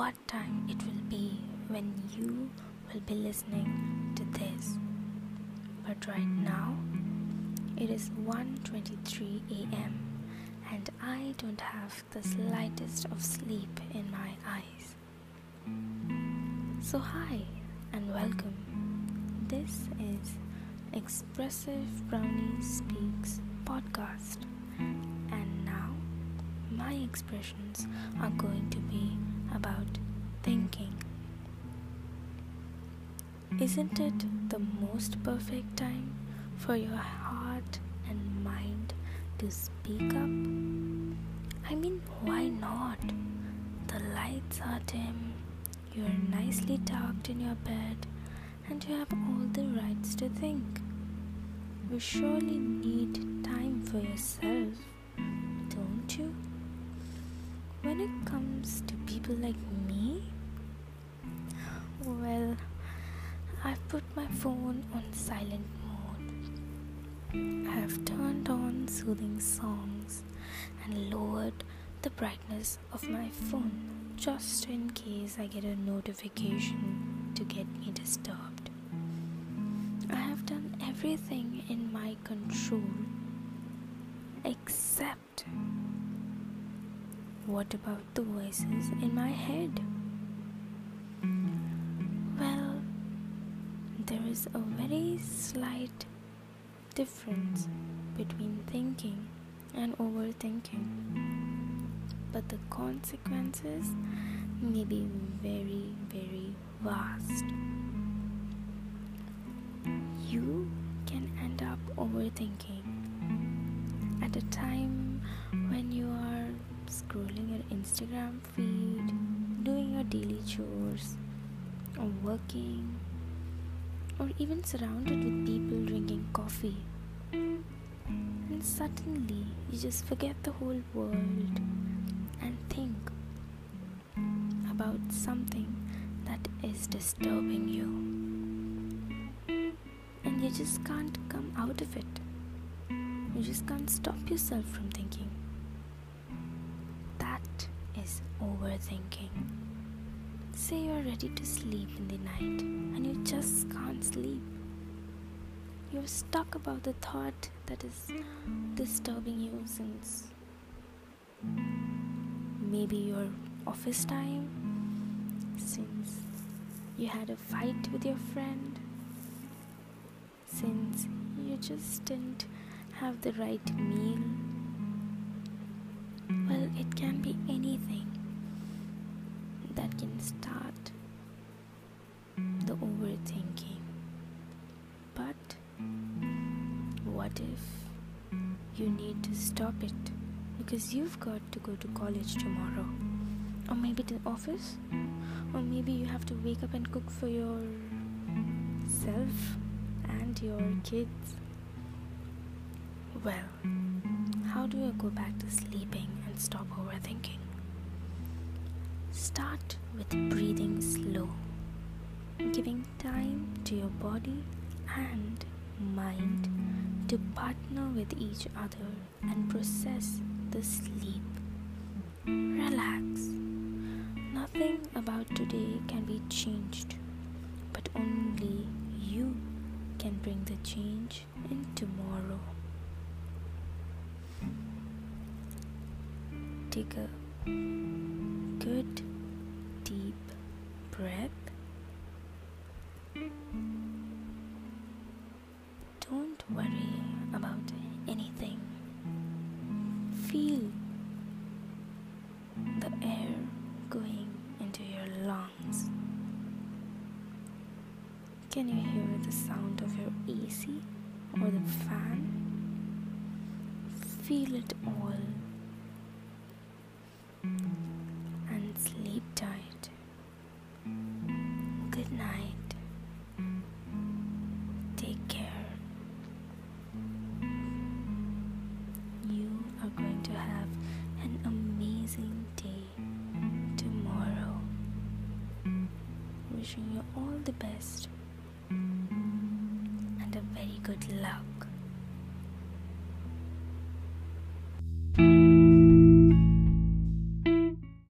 what time it will be when you will be listening to this. But right now, it is 1:23 a.m. and I don't have the slightest of sleep in my eyes. So hi and welcome. This is Expressive Brownie Speaks podcast. And now my expressions are going to be Isn't it the most perfect time for your heart and mind to speak up? I mean, why not? The lights are dim, you are nicely tucked in your bed, and you have all the rights to think. You surely need time for yourself, don't you? When it comes to people like me, well, I've put my phone on silent mode. I have turned on soothing songs and lowered the brightness of my phone just in case I get a notification to get me disturbed. I have done everything in my control except what about the voices in my head? Is a very slight difference between thinking and overthinking, but the consequences may be very, very vast. You can end up overthinking at a time when you are scrolling your Instagram feed, doing your daily chores, or working or even surrounded with people drinking coffee. And suddenly you just forget the whole world and think about something that is disturbing you. And you just can't come out of it. You just can't stop yourself from thinking. That is overthinking. Say you're ready to sleep in the night and you just can't sleep. You're stuck about the thought that is disturbing you since maybe your office time, since you had a fight with your friend, since you just didn't have the right meal. Well, it can be anything that can start the overthinking. But what if you need to stop it because you've got to go to college tomorrow? Or maybe to the office? Or maybe you have to wake up and cook for yourself and your kids? Well, how do you go back to sleeping and stop overthinking? Start with breathing slow, giving time to your body and mind to partner with each other and process the sleep. Relax. Nothing about today can be changed, but only you can bring the change in tomorrow. Take a good deep breath. Don't worry about anything. Feel the air going into your lungs. Can you hear the sound of your AC or the fan? Feel it all the best and a very good luck.